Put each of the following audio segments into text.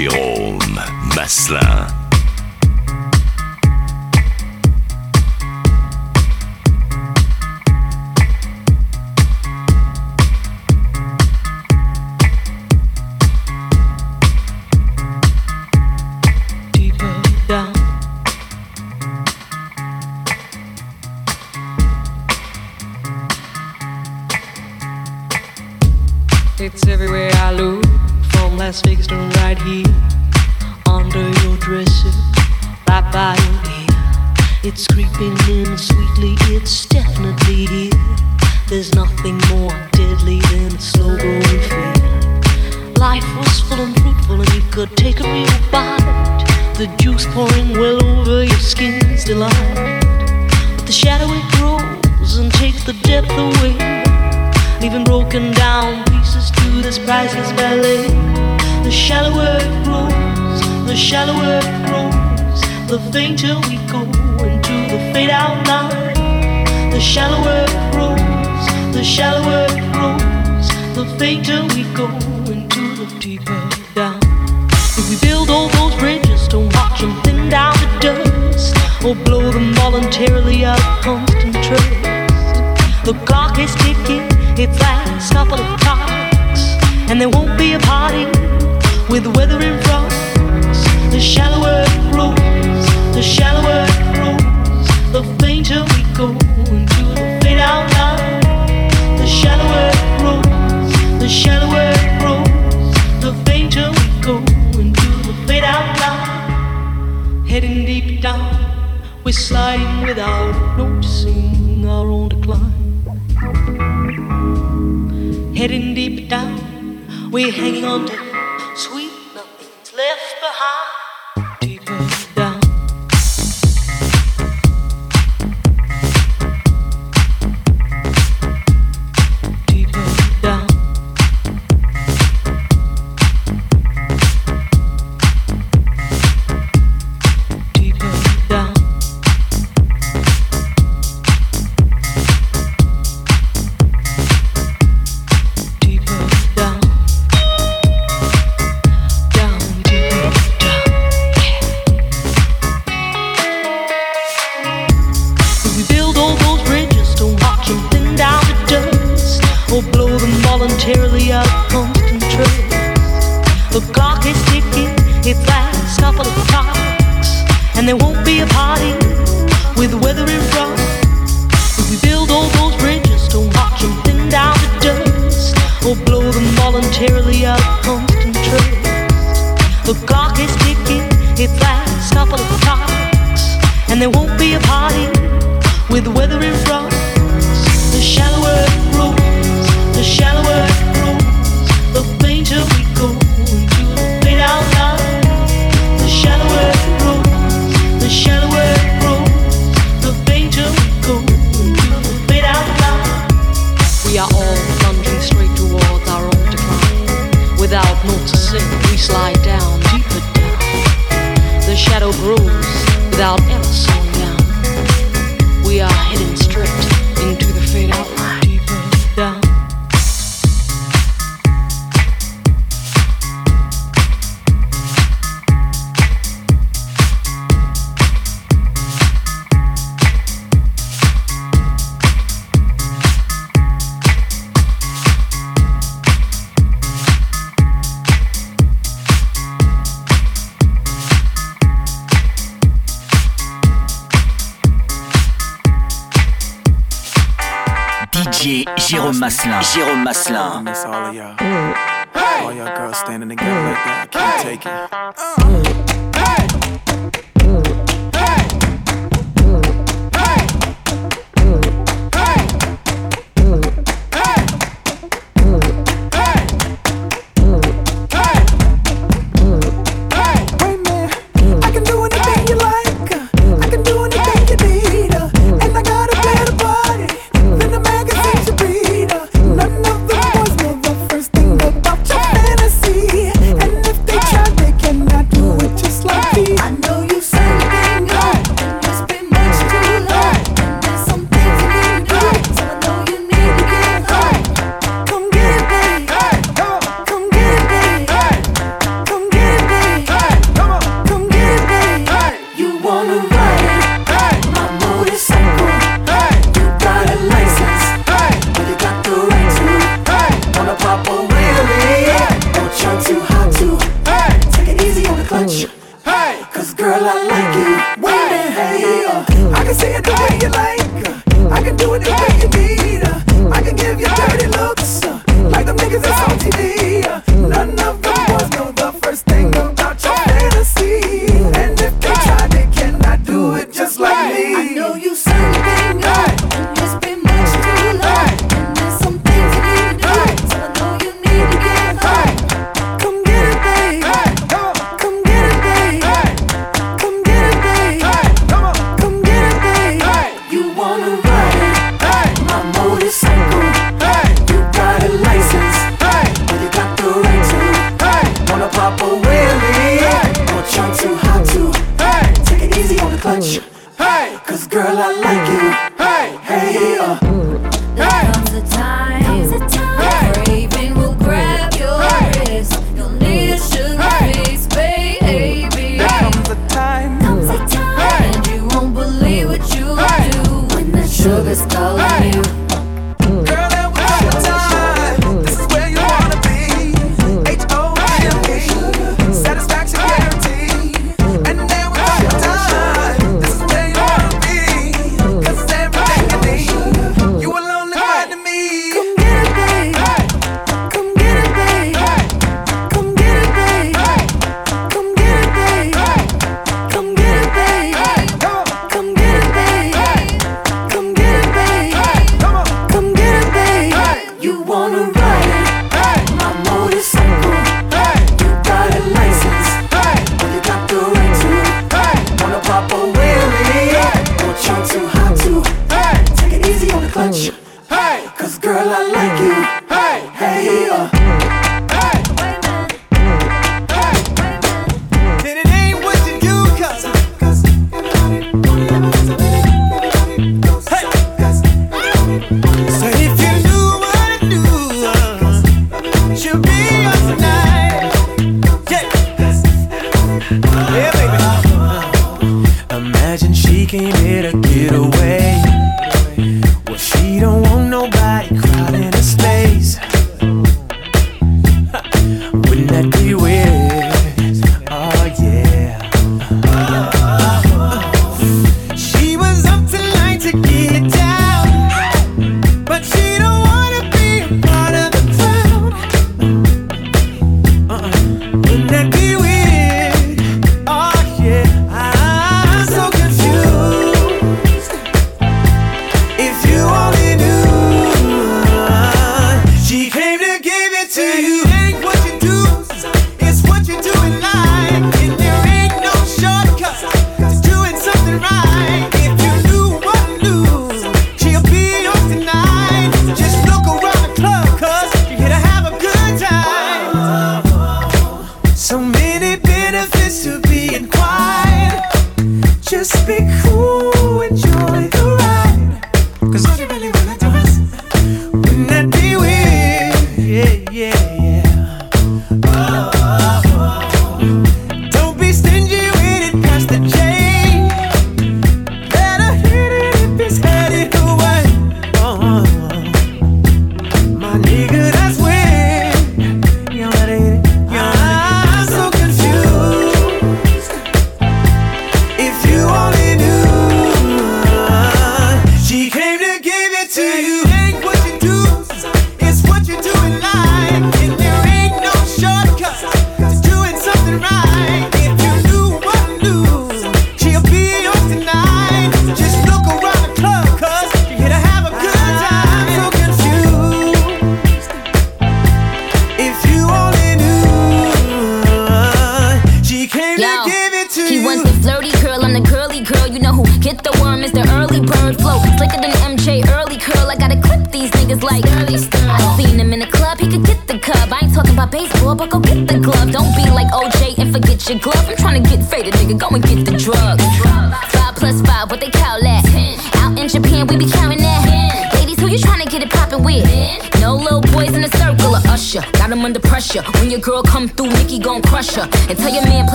Jérôme Maslin. our own decline. Heading deep down, we're hanging on to Jérôme Maslin. Jérôme Maslin. Cause girl, I like you.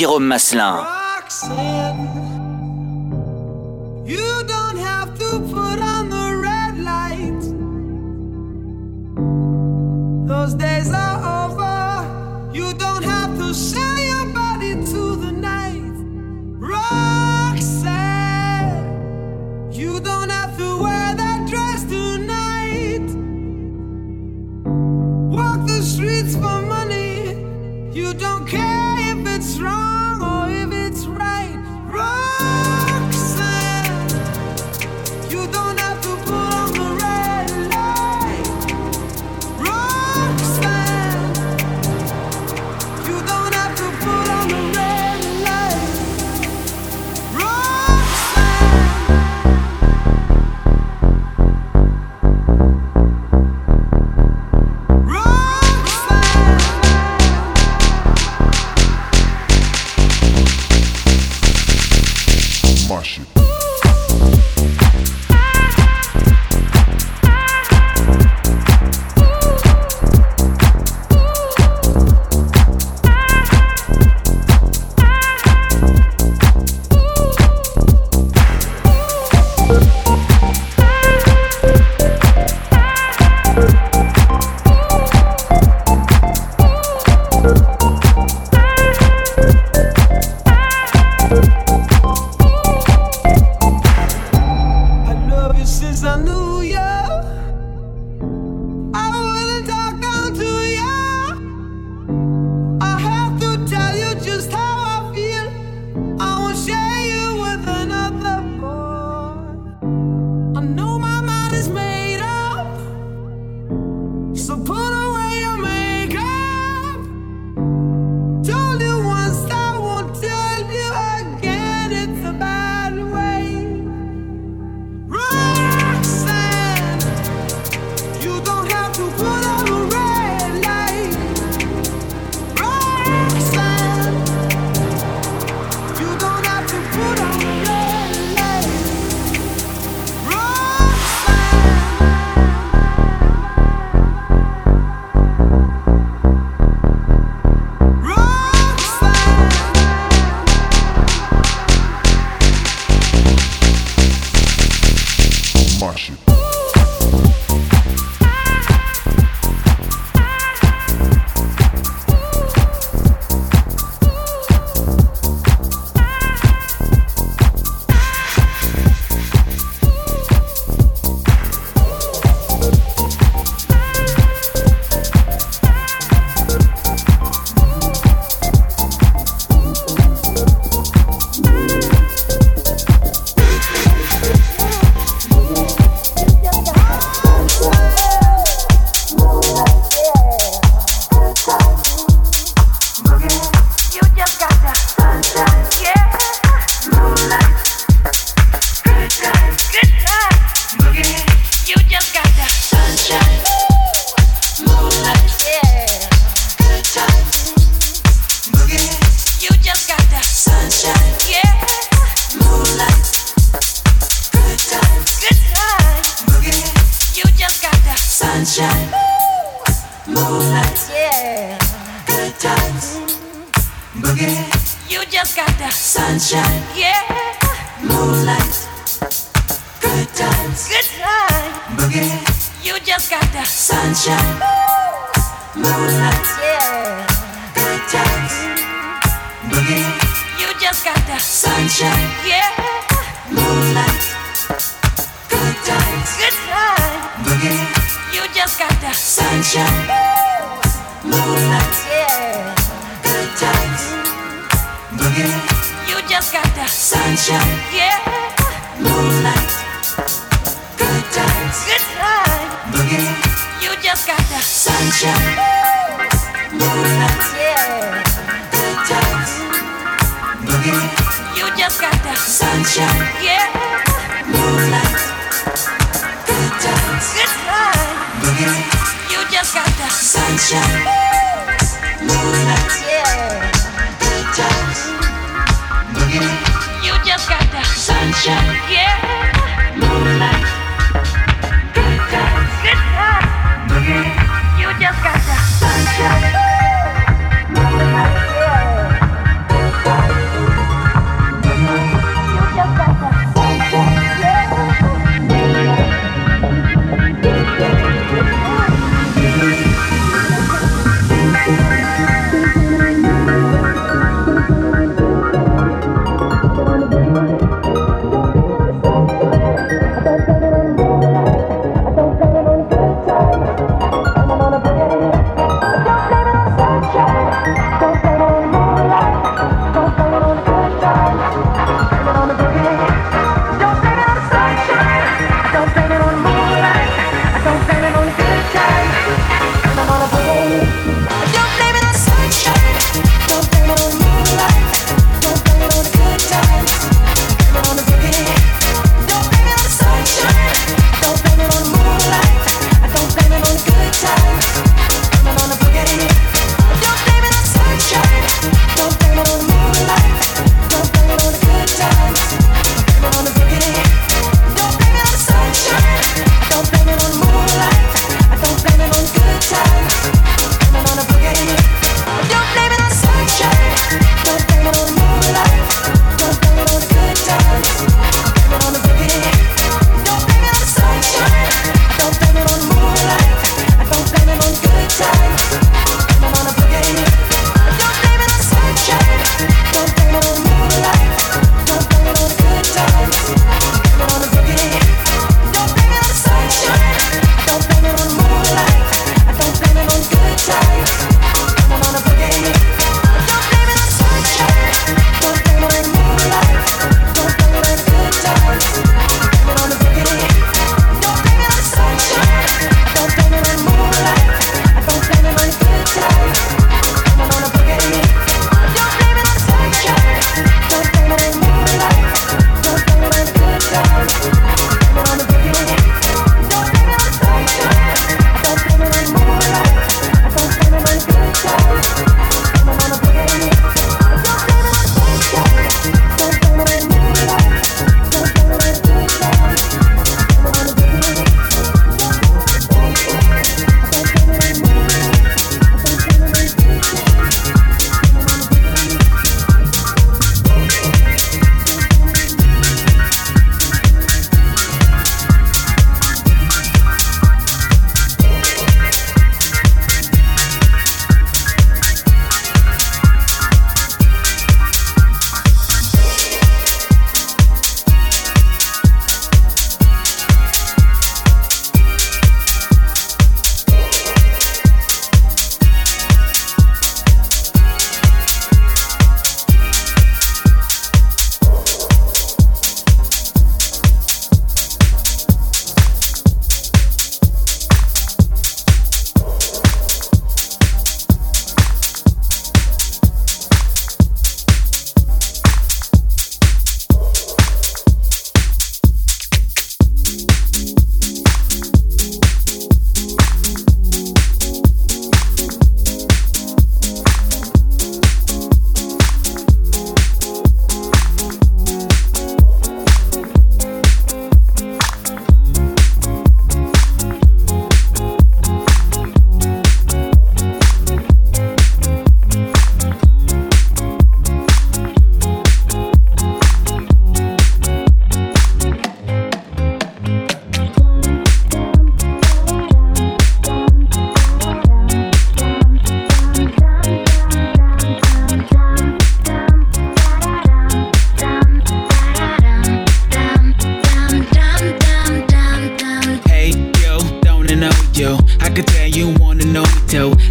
Jérôme Maslin.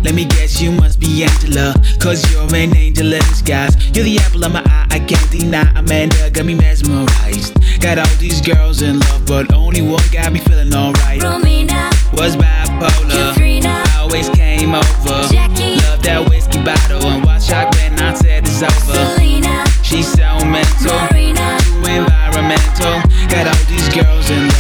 Let me guess, you must be Angela. Cause you're an angel in disguise. You're the apple of my eye, I can't deny. Amanda got me mesmerized. Got all these girls in love, but only one got me feeling alright. Romina, Was bipolar. Katrina, Always came over. Jackie, Love that whiskey bottle and watch shock when I said it's over. Selena, She's so mental, Marina, too environmental. Got all these girls in love,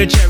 You're the cherry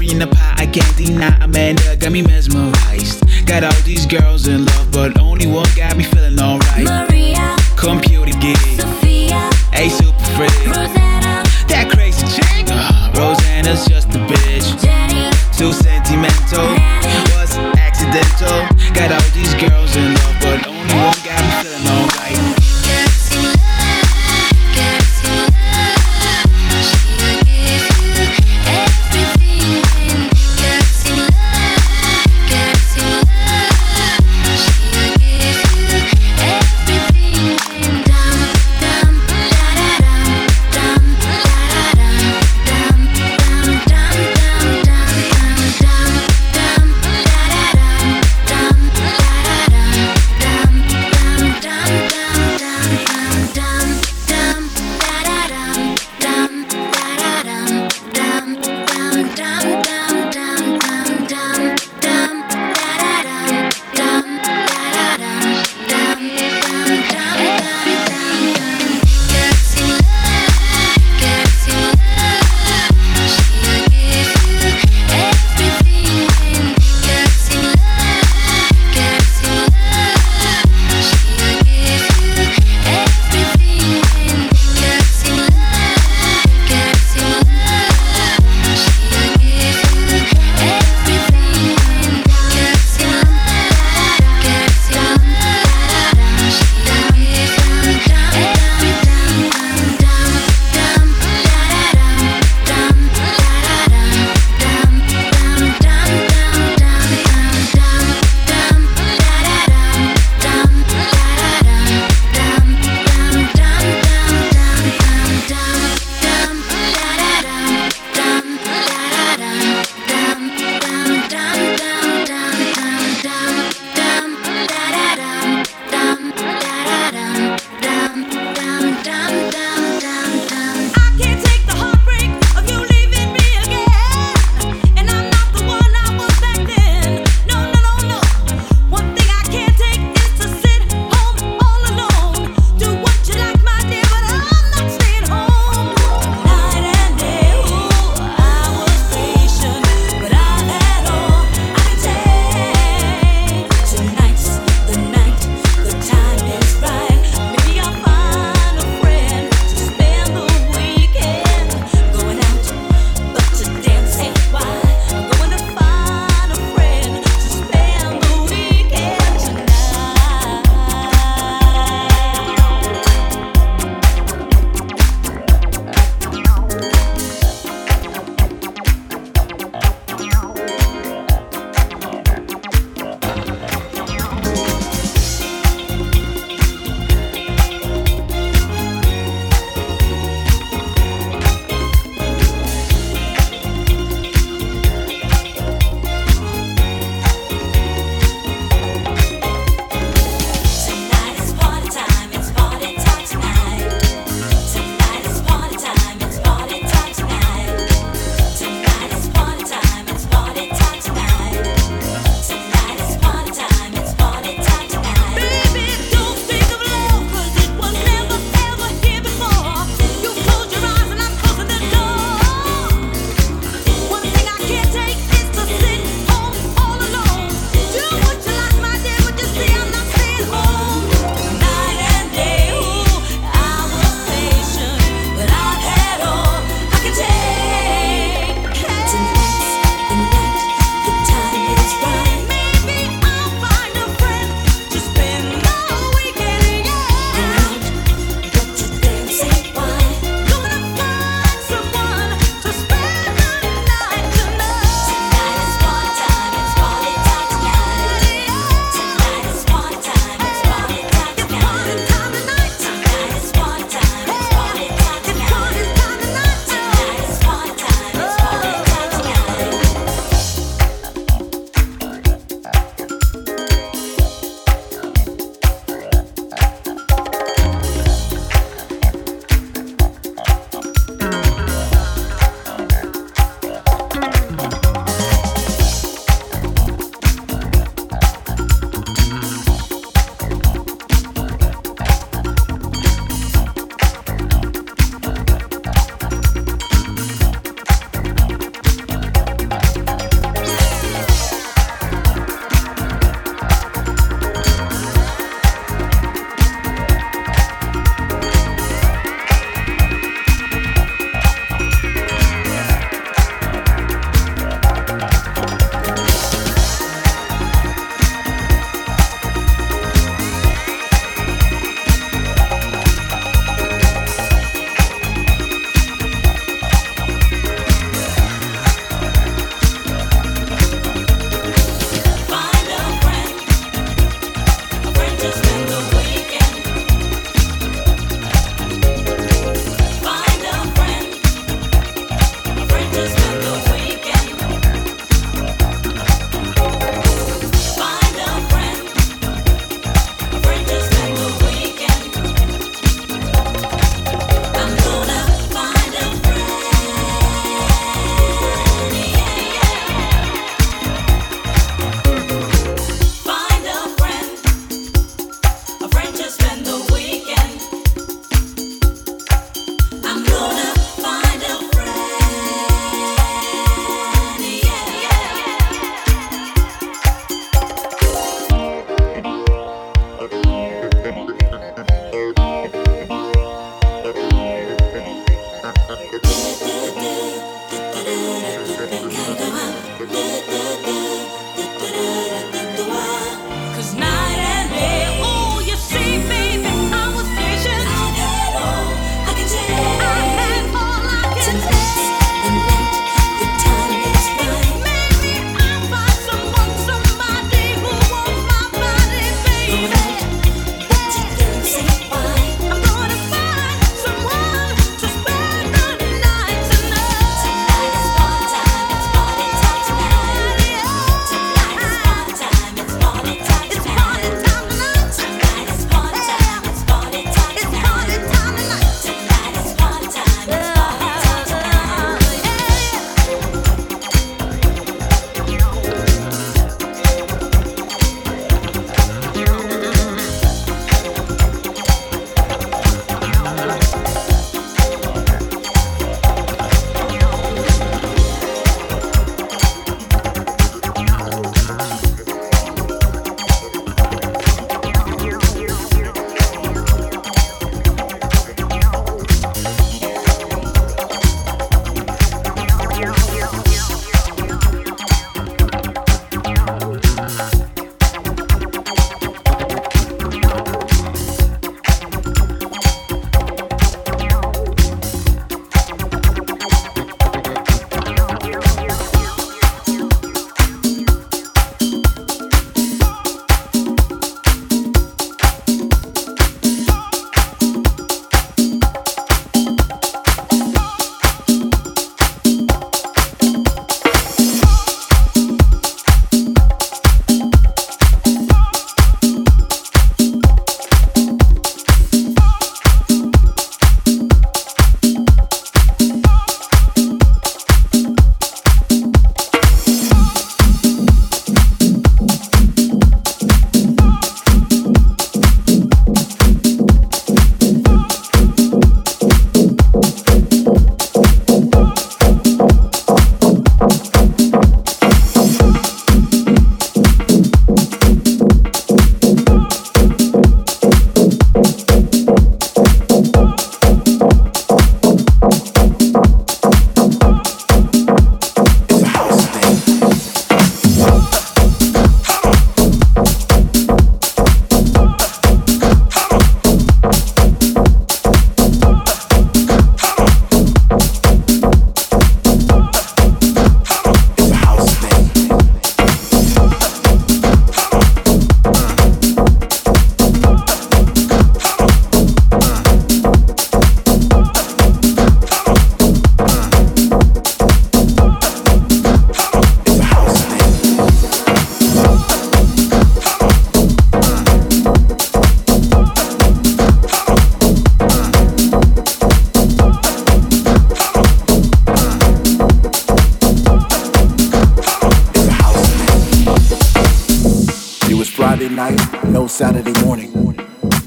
no Saturday morning,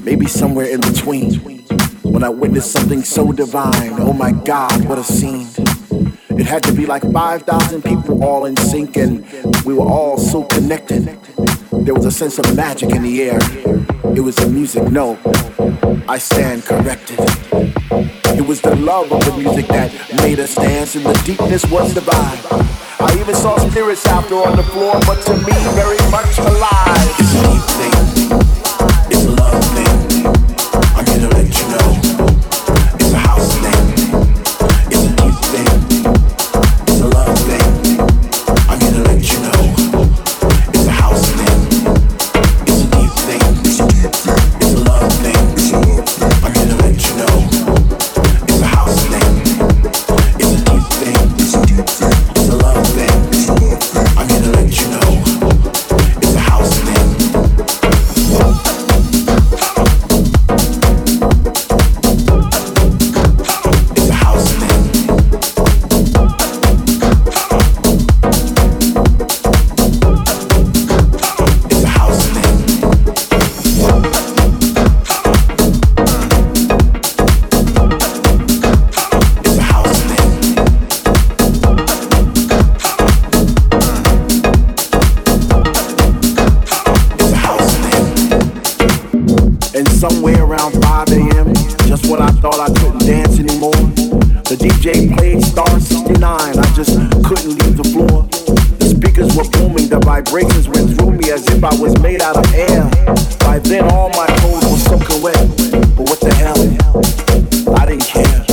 maybe somewhere in between, when I witnessed something so divine. Oh my God, what a scene! It had to be like 5,000 people all in sync, and we were all so connected. There was a sense of magic in the air. It was the music, no, I stand corrected. It was the love of the music that made us dance, and the deepness was divine. I even saw spirits out there on the floor, but to me, very much alive. It's. care.